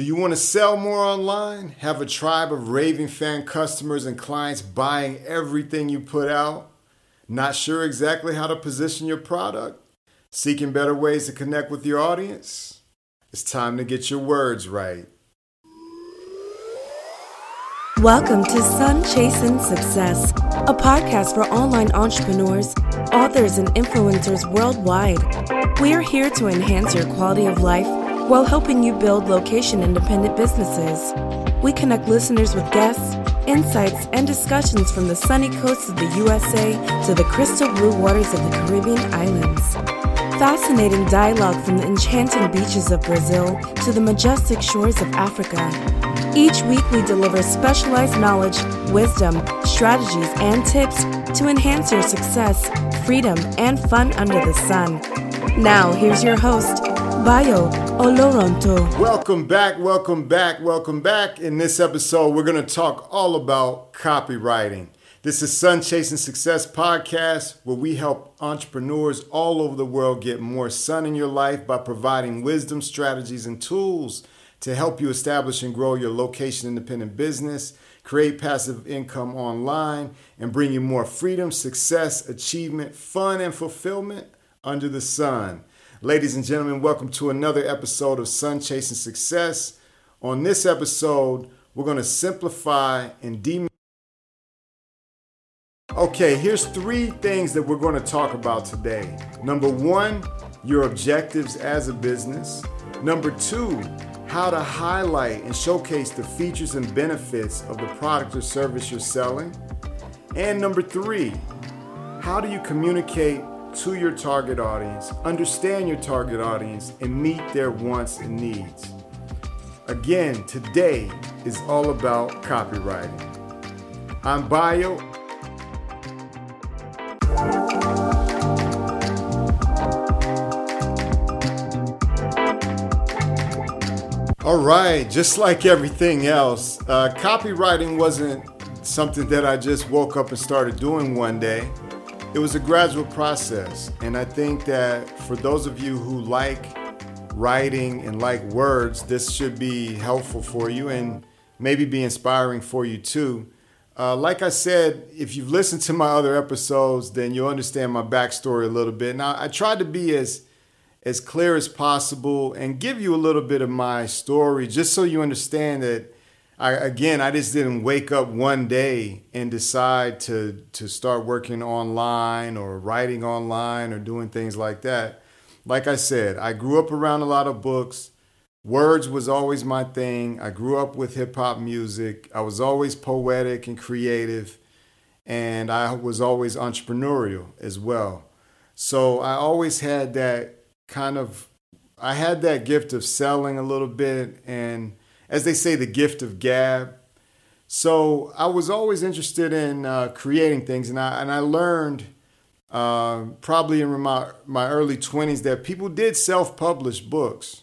Do you want to sell more online? Have a tribe of raving fan customers and clients buying everything you put out? Not sure exactly how to position your product? Seeking better ways to connect with your audience? It's time to get your words right. Welcome to Sun Chasing Success, a podcast for online entrepreneurs, authors, and influencers worldwide. We're here to enhance your quality of life while helping you build location independent businesses. We connect listeners with guests, insights, and discussions from the sunny coasts of the USA to the crystal blue waters of the Caribbean islands. Fascinating dialogue from the enchanting beaches of Brazil to the majestic shores of Africa. Each week, we deliver specialized knowledge, wisdom, strategies, and tips to enhance your success, freedom, and fun under the sun. Now, here's your host, Bayo Oloronto. Welcome back, welcome back, welcome back. In this episode, we're going to talk all about copywriting. This is Sun Chasing Success podcast, where we help entrepreneurs all over the world get more sun in your life by providing wisdom, strategies, and tools to help you establish and grow your location independent business, create passive income online, and bring you more freedom, success, achievement, fun, and fulfillment under the sun. Ladies and gentlemen, welcome to another episode of Sun Chasing Success. On this episode, we're going to simplify and demystify. Okay, here's three things that we're going to talk about today. Number one, your objectives as a business. Number two, how to highlight and showcase the features and benefits of the product or service you're selling. And number three, how do you communicate to your target audience, understand your target audience, and meet their wants and needs. Again, today is all about copywriting. I'm Bayo. All right, just like everything else, uh, copywriting wasn't something that I just woke up and started doing one day it was a gradual process. And I think that for those of you who like writing and like words, this should be helpful for you and maybe be inspiring for you too. Uh, like I said, if you've listened to my other episodes, then you'll understand my backstory a little bit. Now, I tried to be as as clear as possible and give you a little bit of my story, just so you understand that I, again, I just didn't wake up one day and decide to to start working online or writing online or doing things like that. Like I said, I grew up around a lot of books. Words was always my thing. I grew up with hip hop music. I was always poetic and creative, and I was always entrepreneurial as well. So I always had that kind of I had that gift of selling a little bit and as they say, the gift of gab. So I was always interested in uh, creating things, and I and I learned uh, probably in my my early twenties that people did self-publish books.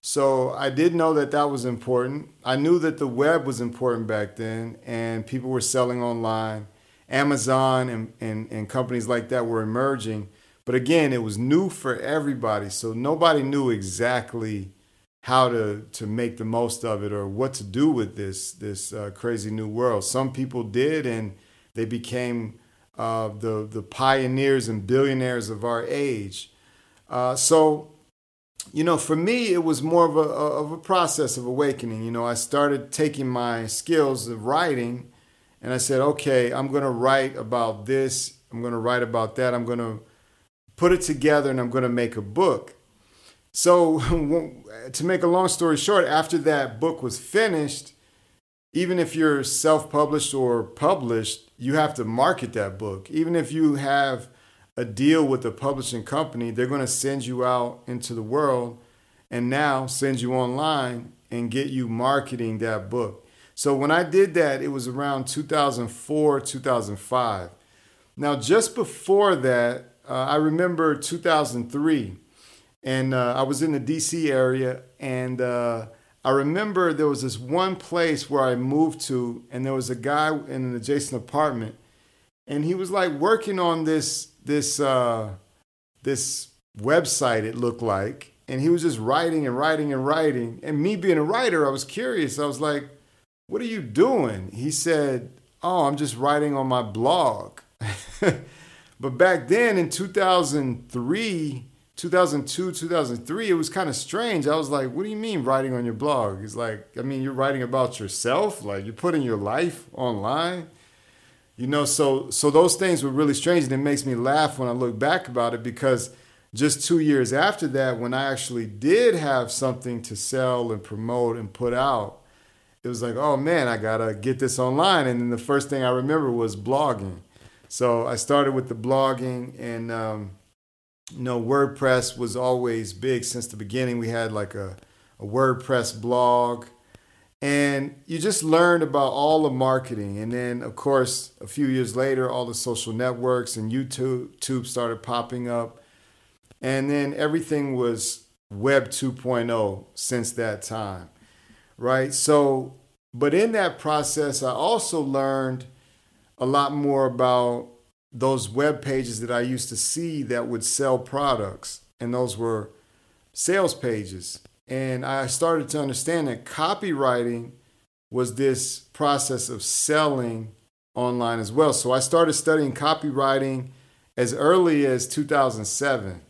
So I did know that that was important. I knew that the web was important back then, and people were selling online. Amazon and, and, and companies like that were emerging. But again, it was new for everybody. So nobody knew exactly how to to make the most of it or what to do with this this uh, crazy new world. Some people did, and they became uh, the the pioneers and billionaires of our age. Uh, so, you know, for me, it was more of a of a process of awakening. You know, I started taking my skills of writing, and I said, okay, I'm going to write about this. I'm going to write about that. I'm going to put it together, and I'm going to make a book. So, to make a long story short, after that book was finished, even if you're self published or published, you have to market that book. Even if you have a deal with a publishing company, they're going to send you out into the world and now send you online and get you marketing that book. So, when I did that, it was around 2004, 2005. Now, just before that, uh, I remember 2003 and uh, I was in the DC area, and uh, I remember there was this one place where I moved to, and there was a guy in an adjacent apartment, and he was like working on this this uh, this website. It looked like, and he was just writing and writing and writing. And me being a writer, I was curious. I was like, "What are you doing?" He said, "Oh, I'm just writing on my blog." but back then in 2003, 2002, 2003, it was kind of strange. I was like, "What do you mean writing on your blog?" He's like, "I mean, you're writing about yourself, like you're putting your life online." You know, so so those things were really strange and it makes me laugh when I look back about it because just 2 years after that when I actually did have something to sell and promote and put out, it was like, "Oh man, I got to get this online." And then the first thing I remember was blogging. So I started with the blogging and um, you know, WordPress was always big since the beginning. We had like a, a WordPress blog. And you just learned about all the marketing. And then of course a few years later all the social networks and youtube tube started popping up. And then everything was web 2.0 since that time right? So but in that process i also learned a lot more about those web pages that i used to see that would sell products and those were sales pages and I started to understand that copywriting was this process of selling online as well. So I started studying copywriting as early as 2007.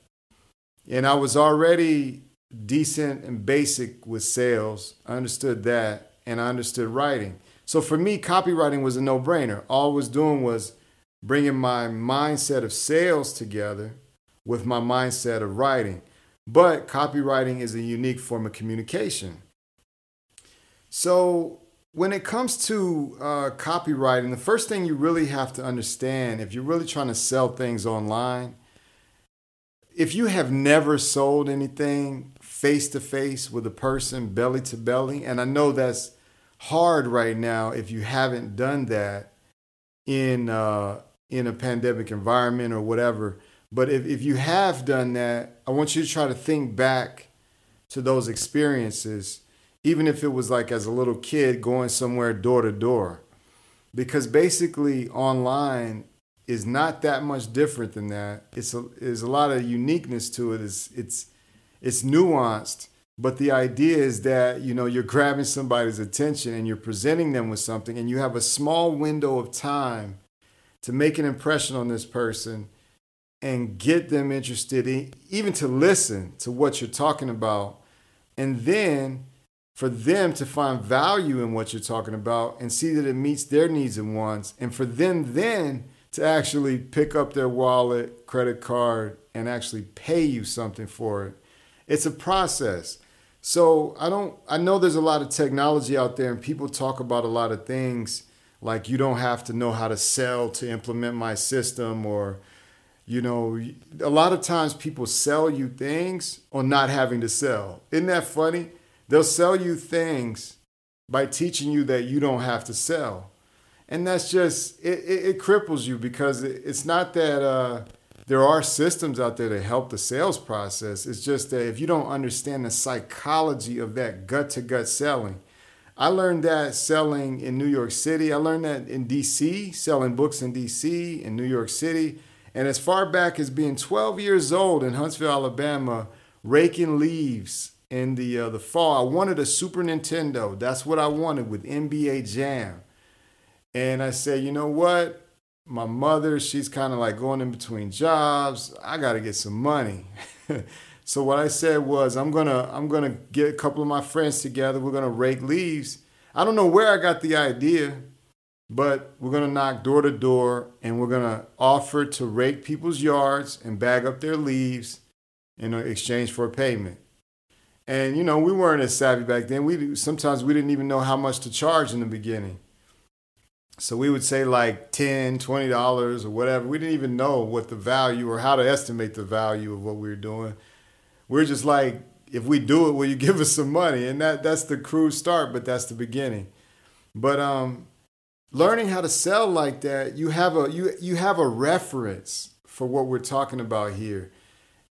And I was already decent and basic with sales. I understood that and I understood writing. So for me, copywriting was a no brainer. All I was doing was bringing my mindset of sales together with my mindset of writing. But copywriting is a unique form of communication. So, when it comes to uh, copywriting, the first thing you really have to understand if you're really trying to sell things online, if you have never sold anything face to face with a person, belly to belly, and I know that's hard right now if you haven't done that in uh, in a pandemic environment or whatever. But if, if you have done that, I want you to try to think back to those experiences, even if it was like as a little kid going somewhere door to door. Because basically, online is not that much different than that. It's a, there's a lot of uniqueness to it. It's, it's, it's nuanced. But the idea is that you know you're grabbing somebody's attention and you're presenting them with something, and you have a small window of time to make an impression on this person and get them interested in, even to listen to what you're talking about. And then for them to find value in what you're talking about and see that it meets their needs and wants. And for them then to actually pick up their wallet credit card and actually pay you something for it. It's a process. So i don't i know there's a lot of technology out there and people talk about a lot of things like you don't have to know how to sell to implement my system or you know, a lot of times people sell you things on not having to sell. Isn't that funny? They'll sell you things by teaching you that you don't have to sell. And that's just, it, it, it cripples you because it, it's not that uh, there are systems out there to help the sales process. It's just that if you don't understand the psychology of that gut to gut selling, I learned that selling in New York City. I learned that in DC, selling books in DC, in New York City. And as far back as being 12 years old in Huntsville, Alabama, raking leaves in the uh, the fall, I wanted a Super Nintendo. That's what I wanted with NBA Jam. And I said, you know what? My mother, she's kind of like going in between jobs. I got to get some money. so what I said was, I'm gonna I'm gonna get a couple of my friends together. We're gonna rake leaves. I don't know where I got the idea. But we're to knock door to door and we're to offer to rake people's yards and bag up their leaves in exchange for a payment. And you know, we weren't as savvy back then. We sometimes we didn't even know how much to charge in the beginning. So we would say like 10, 20 dollars or whatever. We didn't even know what the value or how to estimate the value of what we were doing. We we're just like, if we do it, will you give us some money? And that that's the crude start, but that's the beginning. But um learning how to sell like that, you have a you you have a reference for what we're talking about here.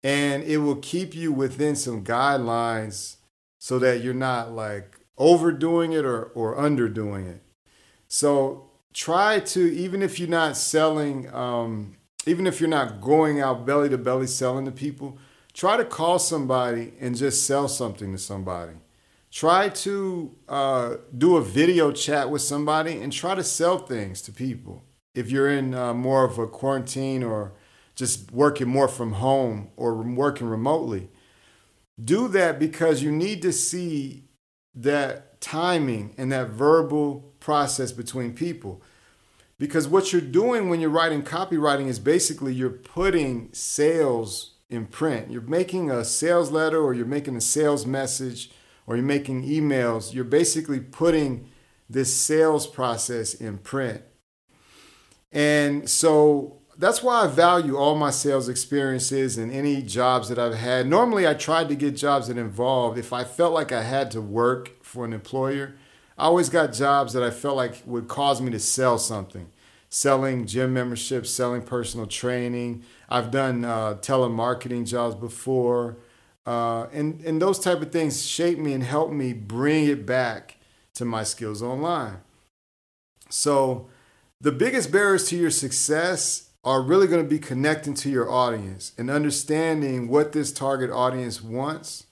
And it will keep you within some guidelines so that you're not like overdoing it or, or underdoing it. So try to, even if you're not selling, um, even if you're not going out belly to belly selling to people, try to call somebody and just sell something to somebody. Try to uh, do a video chat with somebody and try to sell things to people. If you're in uh, more of a quarantine or just working more from home or working remotely, do that because you need to see that timing and that verbal process between people. Because what you're doing when you're writing copywriting is basically you're putting sales in print. You're making a sales letter or you're making a sales message or you're making emails. You're basically putting this sales process in print. And so that's why I value all my sales experiences and any jobs that I've had. Normally, I tried to get jobs that involved, if I felt like I had to work for an employer, I always got jobs that I felt like would cause me to sell something. Selling gym memberships, selling personal training. I've done uh, telemarketing jobs before. Uh, and, and those type of things shape me and help me bring it back to my skills online. So, the biggest barriers to your success are really going to be connecting to your audience and understanding what this target audience wants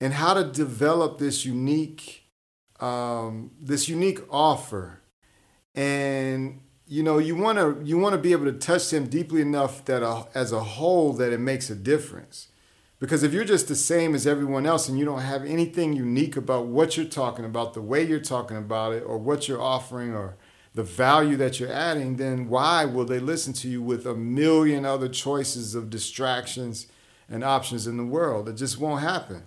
and how to develop this unique um, this unique offer, and you know you want to you want to be able to touch them deeply enough that uh, as a whole that it makes a difference. Because if you're just the same as everyone else and you don't have anything unique about what you're talking about, the way you're talking about it, or what you're offering, or the value that you're adding, then why will they listen to you with a million other choices of distractions and options in the world? It just won't happen.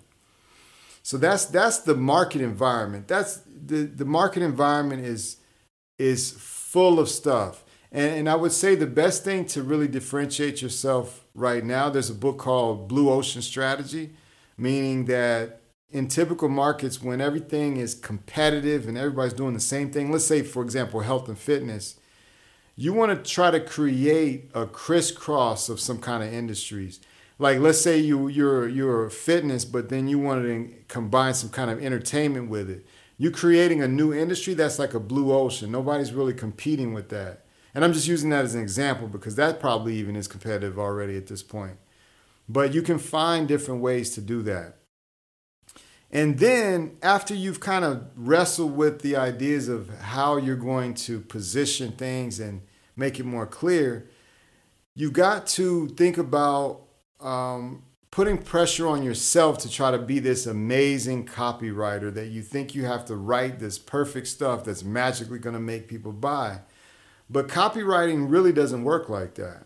So that's that's the market environment. That's the the market environment is is full of stuff. And, and I would say the best thing to really differentiate yourself right now, there's a book called Blue Ocean Strategy, meaning that in typical markets, when everything is competitive and everybody's doing the same thing, let's say, for example, health and fitness, you want to try to create a crisscross of some kind of industries like let's say you you're you're fitness but then you wanted to combine some kind of entertainment with it you're creating a new industry that's like a blue ocean. Nobody's really competing with that. And i'm just using that as an example because that probably even is competitive already at this point. But you can find different ways to do that. And then after you've kind of wrestled with the ideas of how you're going to position things and make it more clear you've got to think about um, putting pressure on yourself to try to be this amazing copywriter that you think you have to write this perfect stuff that's magically going to make people buy. But copywriting really doesn't work like that.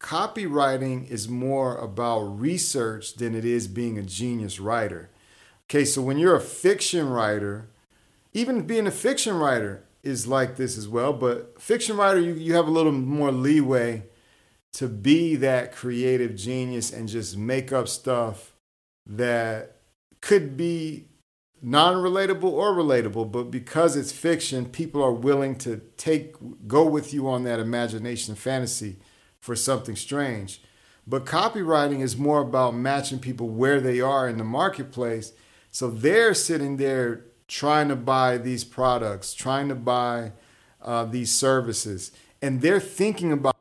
Copywriting is more about research than it is being a genius writer. Okay, so when you're a fiction writer, even being a fiction writer is like this as well, but fiction writer, you, you have a little more leeway to be that creative genius and just make up stuff that could be non-relatable or relatable but because it's fiction people are willing to take go with you on that imagination fantasy for something strange. But copywriting is more about matching people where they are in the marketplace. So they're sitting there trying to buy these products trying to buy uh, these services and they're thinking about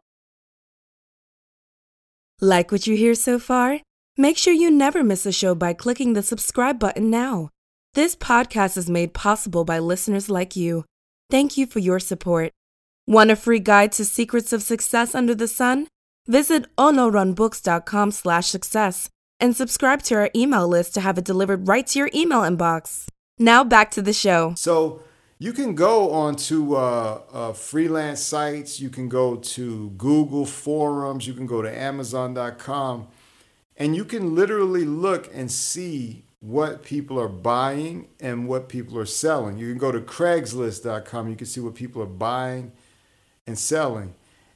like what you hear so far? Make sure you never miss a show by clicking the subscribe button now. This podcast is made possible by listeners like you. Thank you for your support. Want a free guide to secrets of success under the sun? Visit olorunbooks.com slash success and subscribe to our email list to have it delivered right to your email inbox. Now back to the show. So you can go onto uh, uh, freelance sites, you can go to Google forums, you can go to Amazon.com, and you can literally look and see what people are buying and what people are selling. You can go to Craigslist.com, you can see what people are buying and selling.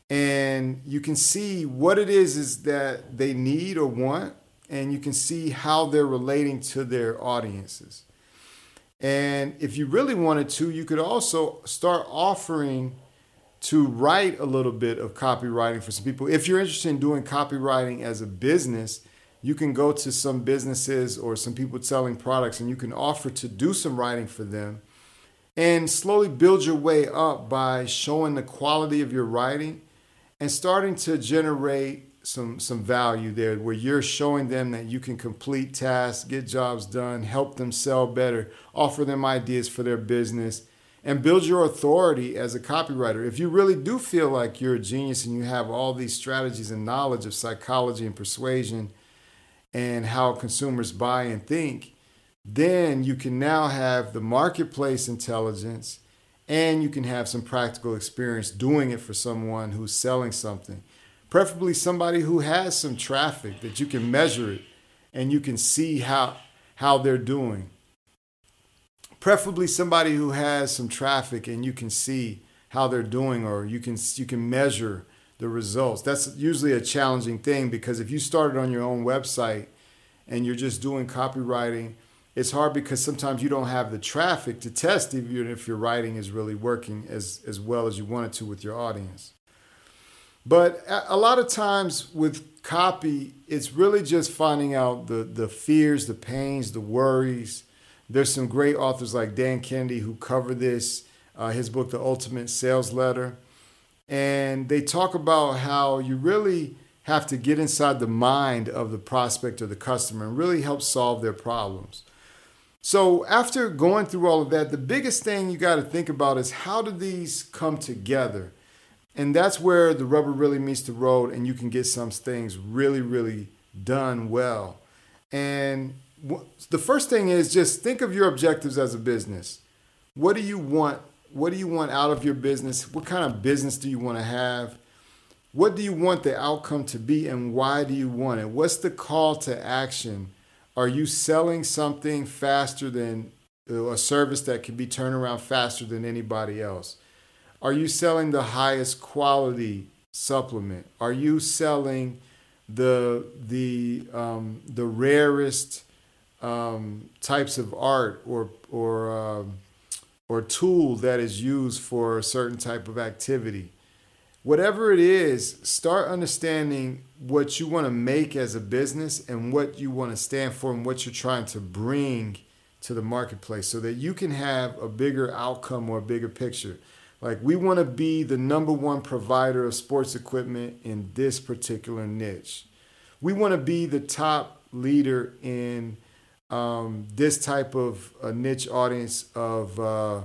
And you can see what it is is that they need or want, and you can see how they're relating to their audiences. And if you really wanted to, you could also start offering to write a little bit of copywriting for some people. If you're interested in doing copywriting as a business, you can go to some businesses or some people selling products and you can offer to do some writing for them and slowly build your way up by showing the quality of your writing and starting to generate some some value there where you're showing them that you can complete tasks, get jobs done, help them sell better, offer them ideas for their business, and build your authority as a copywriter. If you really do feel like you're a genius and you have all these strategies and knowledge of psychology and persuasion and how consumers buy and think, then you can now have the marketplace intelligence and you can have some practical experience doing it for someone who's selling something. Preferably somebody who has some traffic that you can measure it and you can see how how they're doing. Preferably somebody who has some traffic and you can see how they're doing or you can you can measure the results. That's usually a challenging thing because if you started on your own website and you're just doing copywriting it's hard because sometimes you don't have the traffic to test even if your writing is really working as, as well as you want it to with your audience. But a lot of times with copy, it's really just finding out the, the fears, the pains, the worries. There's some great authors like Dan Kennedy who cover this, uh, his book, The Ultimate Sales Letter. And they talk about how you really have to get inside the mind of the prospect or the customer and really help solve their problems. So, after going through all of that, the biggest thing you got to think about is how do these come together? And that's where the rubber really meets the road, and you can get some things really, really done well. And the first thing is just think of your objectives as a business. What do you want? What do you want out of your business? What kind of business do you want to have? What do you want the outcome to be, and why do you want it? What's the call to action? Are you selling something faster than uh, a service that can be turned around faster than anybody else? Are you selling the highest quality supplement? Are you selling the the um, the rarest um, types of art or or um, or tool that is used for a certain type of activity? whatever it is, start understanding what you want to make as a business and what you want to stand for and what you're trying to bring to the marketplace so that you can have a bigger outcome or a bigger picture. Like, we want to be the number one provider of sports equipment in this particular niche. We want to be the top leader in um, this type of a niche audience of, uh,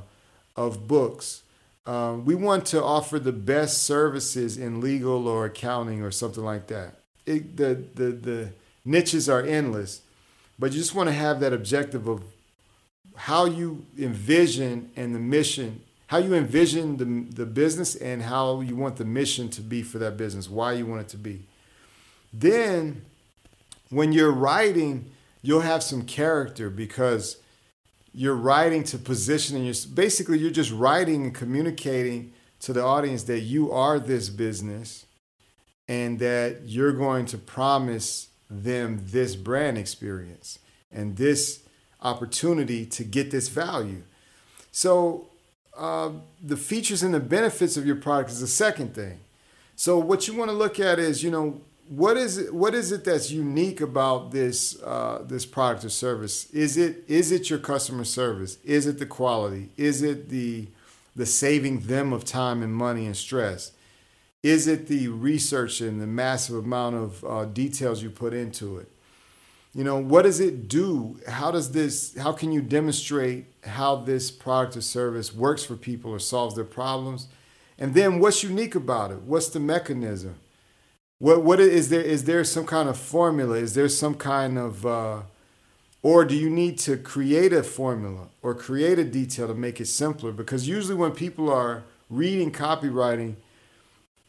of books um, we want to offer the best services in legal or accounting or something like that. It, the, the, the niches are endless, but you just want to have that objective of how you envision and the mission, how you envision the, the business and how you want the mission to be for that business, why you want it to be. Then, when you're writing, you'll have some character because you're writing to position and you're basically you're just writing and communicating to the audience that you are this business and that you're going to promise them this brand experience and this opportunity to get this value. So, uh, the features and the benefits of your product is the second thing. So, what you want to look at is, you know, what is it what is it that's unique about this uh, this product or service? Is it is it your customer service? Is it the quality? Is it the the saving them of time and money and stress? Is it the research and the massive amount of uh, details you put into it you know what does it do how does this how can you demonstrate how this product or service works for people or solves their problems and then what's unique about it what's the mechanism what what is there? Is there some kind of formula? Is there some kind of uh, or do you need to create a formula or create a detail to make it simpler? Because usually when people are reading copywriting,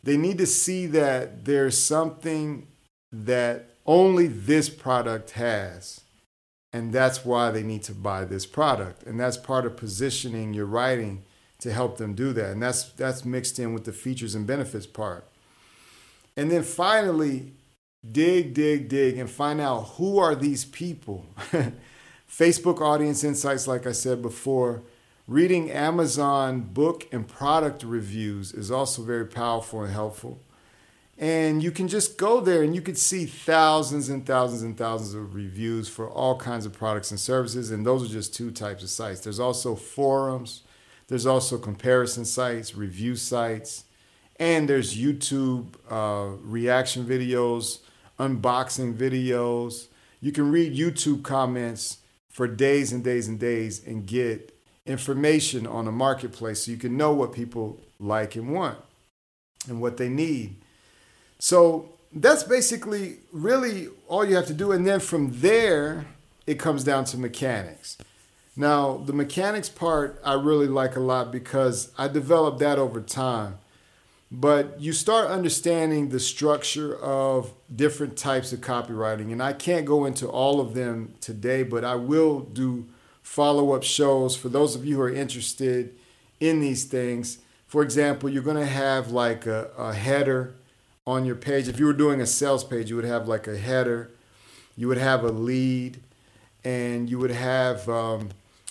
they need to see that there's something that only this product has. And that's why they need to buy this product. And that's part of positioning your writing to help them do that. And that's that's mixed in with the features and benefits part. And then finally, dig, dig, dig, and find out who are these people. Facebook audience insights, like I said before. Reading Amazon book and product reviews is also very powerful and helpful. And you can just go there and you could see thousands and thousands and thousands of reviews for all kinds of products and services. And those are just two types of sites. There's also forums, there's also comparison sites, review sites, And there's YouTube uh, reaction videos, unboxing videos. You can read YouTube comments for days and days and days and get information on the marketplace so you can know what people like and want and what they need. So that's basically really all you have to do. And then from there, it comes down to mechanics. Now, the mechanics part I really like a lot because I developed that over time. But you start understanding the structure of different types of copywriting. And I can't go into all of them today, but I will do follow up shows for those of you who are interested in these things. For example, you're going to have like a, a header on your page. If you were doing a sales page, you would have like a header, you would have a lead, and you would have, um,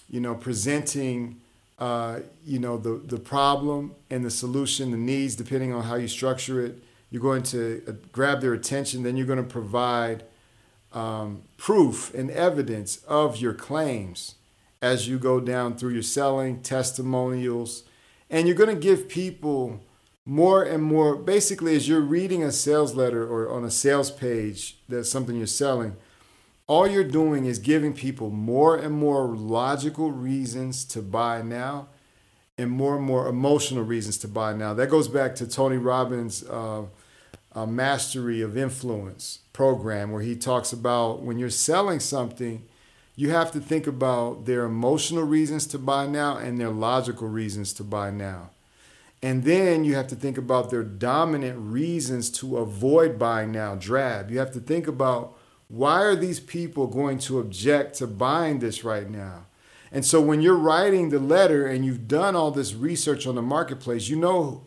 you know, presenting, uh, you know, the, the problem and the solution, the needs, depending on how you structure it. You're going to uh, grab their attention, then you're going to provide um, proof and evidence of your claims as you go down through your selling, testimonials, and you're going to give people more and more basically as you're reading a sales letter or on a sales page that's something you're selling all you're doing is giving people more and more logical reasons to buy now and more and more emotional reasons to buy now. That goes back to tony robbins uh, mastery of influence program where he talks about when you're selling something you have to think about their emotional reasons to buy now and their logical reasons to buy now and then you have to think about their dominant reasons to avoid buying now drab. You have to think about why are these people going to object to buying this right now? And so when you're writing the letter and you've done all this research on the marketplace, you know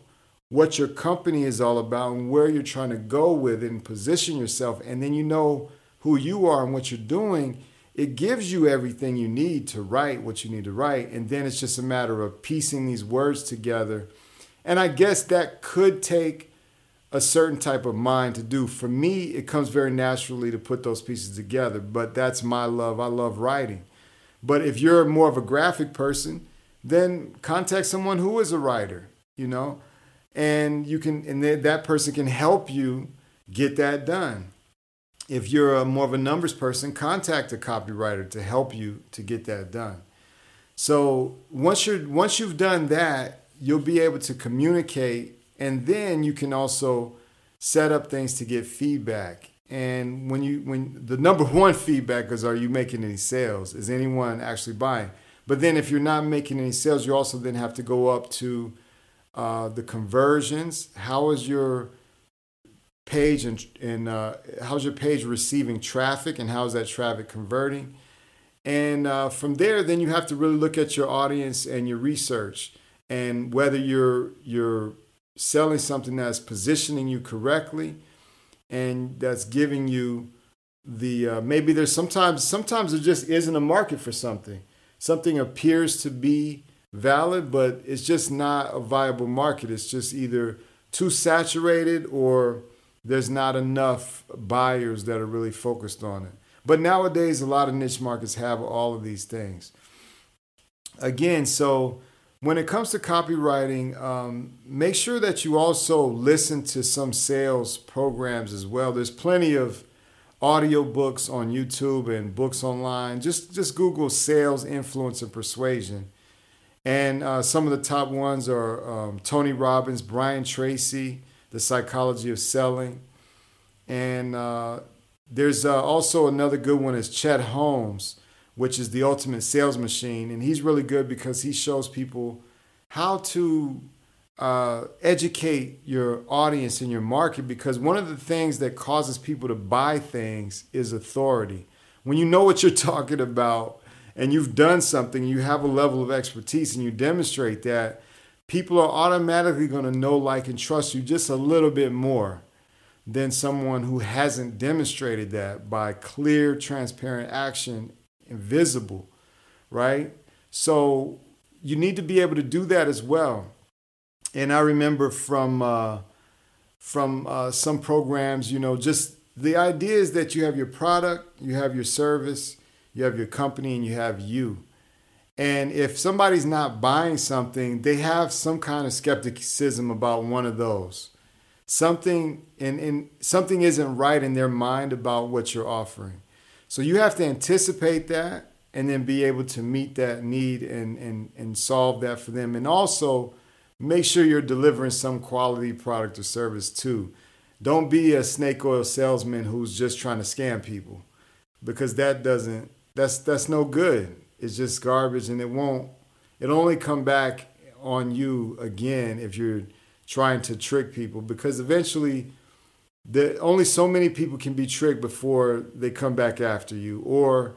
what your company is all about and where you're trying to go with it and position yourself. And then you know who you are and what you're doing. It gives you everything you need to write what you need to write. And then it's just a matter of piecing these words together and I guess that could take a certain type of mind to do. For me, it comes very naturally to put those pieces together, but that's my love. I love writing. But if you're more of a graphic person, then contact someone who is a writer, you know, and you can, and that person can help you get that done. If you're a more of a numbers person, contact a copywriter to help you to get that done. So once you're once you've done that, you'll be able to communicate and then you can also set up things to get feedback. And when you when the number one feedback is are you making any sales? Is anyone actually buying? But then if you're not making any sales you also then have to go up to uh, the conversions. How is your page and, and uh, how's your page receiving traffic and how's that traffic converting? And uh, from there then you have to really look at your audience and your research and whether you're you're selling something that's positioning you correctly and that's giving you the uh, maybe there's sometimes sometimes there just isn't a market for something. Something appears to be valid but it's just not a viable market. It's just either too saturated or there's not enough buyers that are really focused on it. But nowadays a lot of niche markets have all of these things. Again so when it comes to copywriting, um, make sure that you also listen to some sales programs as well. There's plenty of audio books on YouTube and books online. Just just Google sales, influence, and persuasion. And uh, some of the top ones are um, Tony Robbins, Brian Tracy, The Psychology of Selling. And uh, there's uh, also another good one is Chet Holmes which is the ultimate sales machine. And he's really good because he shows people how to uh, educate your audience and your market. Because one of the things that causes people to buy things is authority. When you know what you're talking about and you've done something, you have a level of expertise and you demonstrate that, people are automatically going to know, like, and trust you just a little bit more than someone who hasn't demonstrated that by clear, transparent action invisible, right? So you need to be able to do that as well. And I remember from uh, from uh, some programs, you know, just the idea is that you have your product, you have your service, you have your company, and you have you. And if somebody's not buying something, they have some kind of skepticism about one of those. Something and, and something isn't right in their mind about what you're offering. So you have to anticipate that and then be able to meet that need and, and, and solve that for them. And also make sure you're delivering some quality product or service too. Don't be a snake oil salesman who's just trying to scam people because that doesn't that's that's no good it's just garbage and it won't it'll only come back on you again if you're trying to trick people because eventually the only so many people can be tricked before they come back after you or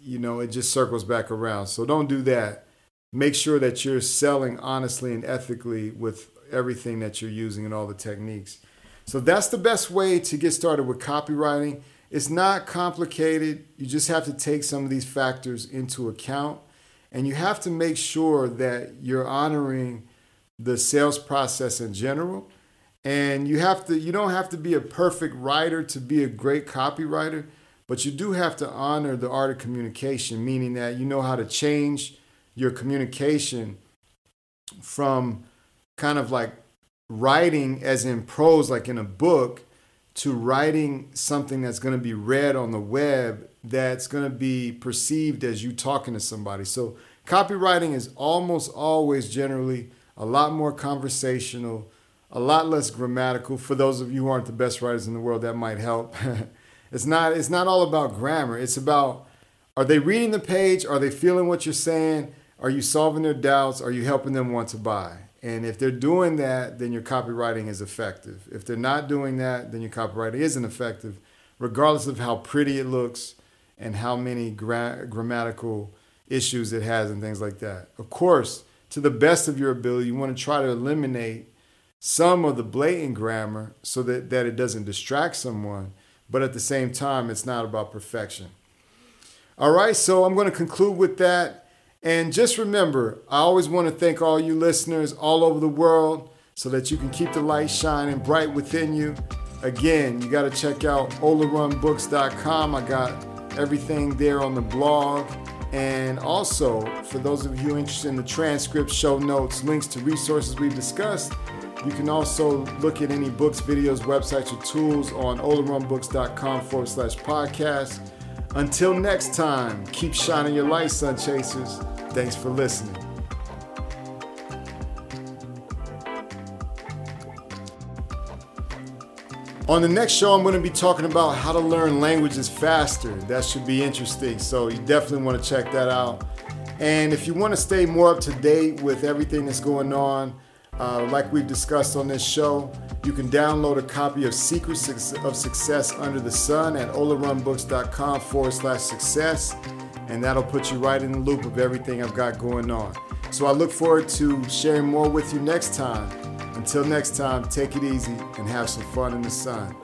you know it just circles back around so don't do that make sure that you're selling honestly and ethically with everything that you're using and all the techniques so that's the best way to get started with copywriting it's not complicated. You just have to take some of these factors into account. And you have to make sure that you're honoring the sales process in general. And you have to you don't have to be a perfect writer to be a great copywriter, but you do have to honor the art of communication, meaning that you know how to change your communication from kind of like writing as in prose like in a book to writing something that's going to be read on the web that's going to be perceived as you talking to somebody. So copywriting is almost always generally a lot more conversational, a lot less grammatical. For those of you who aren't the best writers in the world, that might help. it's not it's not all about grammar. It's about are they reading the page? Are they feeling what you're saying? Are you solving their doubts? Are you helping them want to buy? And if they're doing that, then your copywriting is effective. If they're not doing that, then your copywriting isn't effective, regardless of how pretty it looks and how many gra- grammatical issues it has and things like that. Of course, to the best of your ability, you want to try to eliminate some of the blatant grammar so that, that it doesn't distract someone. But at the same time, it's not about perfection. All right, so I'm going to conclude with that. And just remember, I always want to thank all you listeners all over the world so that you can keep the light shining bright within you. Again, you got to check out olorunbooks.com. I got everything there on the blog. And also, for those of you interested in the transcripts, show notes, links to resources we've discussed, you can also look at any books, videos, websites, or tools on olorunbooks.com forward slash podcast. Until next time, keep shining your light, sun chasers. Thanks for listening. On the next show, I'm going to be talking about how to learn languages faster. That should be interesting. So, you definitely want to check that out. And if you want to stay more up to date with everything that's going on, uh, like we've discussed on this show, you can download a copy of Secrets of Success Under the Sun at olorunbooks.com forward slash success, and that'll put you right in the loop of everything I've got going on. So I look forward to sharing more with you next time. Until next time, take it easy and have some fun in the sun.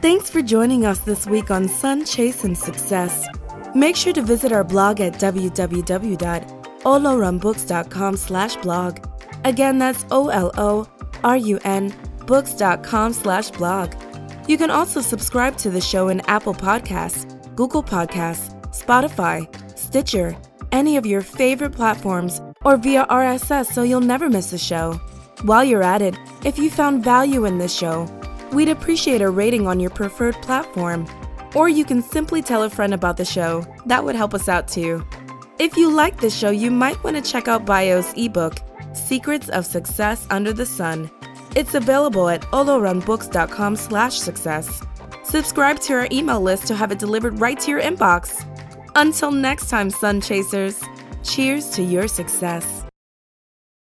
Thanks for joining us this week on Sun Chasing Success. Make sure to visit our blog at www.olorunbooks.com slash blog. Again, that's O-L-O R-U-N, books.com slash blog. You can also subscribe to the show in Apple Podcasts, Google Podcasts, Spotify, Stitcher, any of your favorite platforms, or via RSS so you'll never miss a show. While you're at it, if you found value in this show, we'd appreciate a rating on your preferred platform. Or you can simply tell a friend about the show. That would help us out too. If you like this show, you might want to check out Bayo's ebook, Secrets of Success Under the Sun. It's available at olorunbooks.com slash success. Subscribe to our email list to have it delivered right to your inbox. Until next time, Sun Chasers, cheers to your success.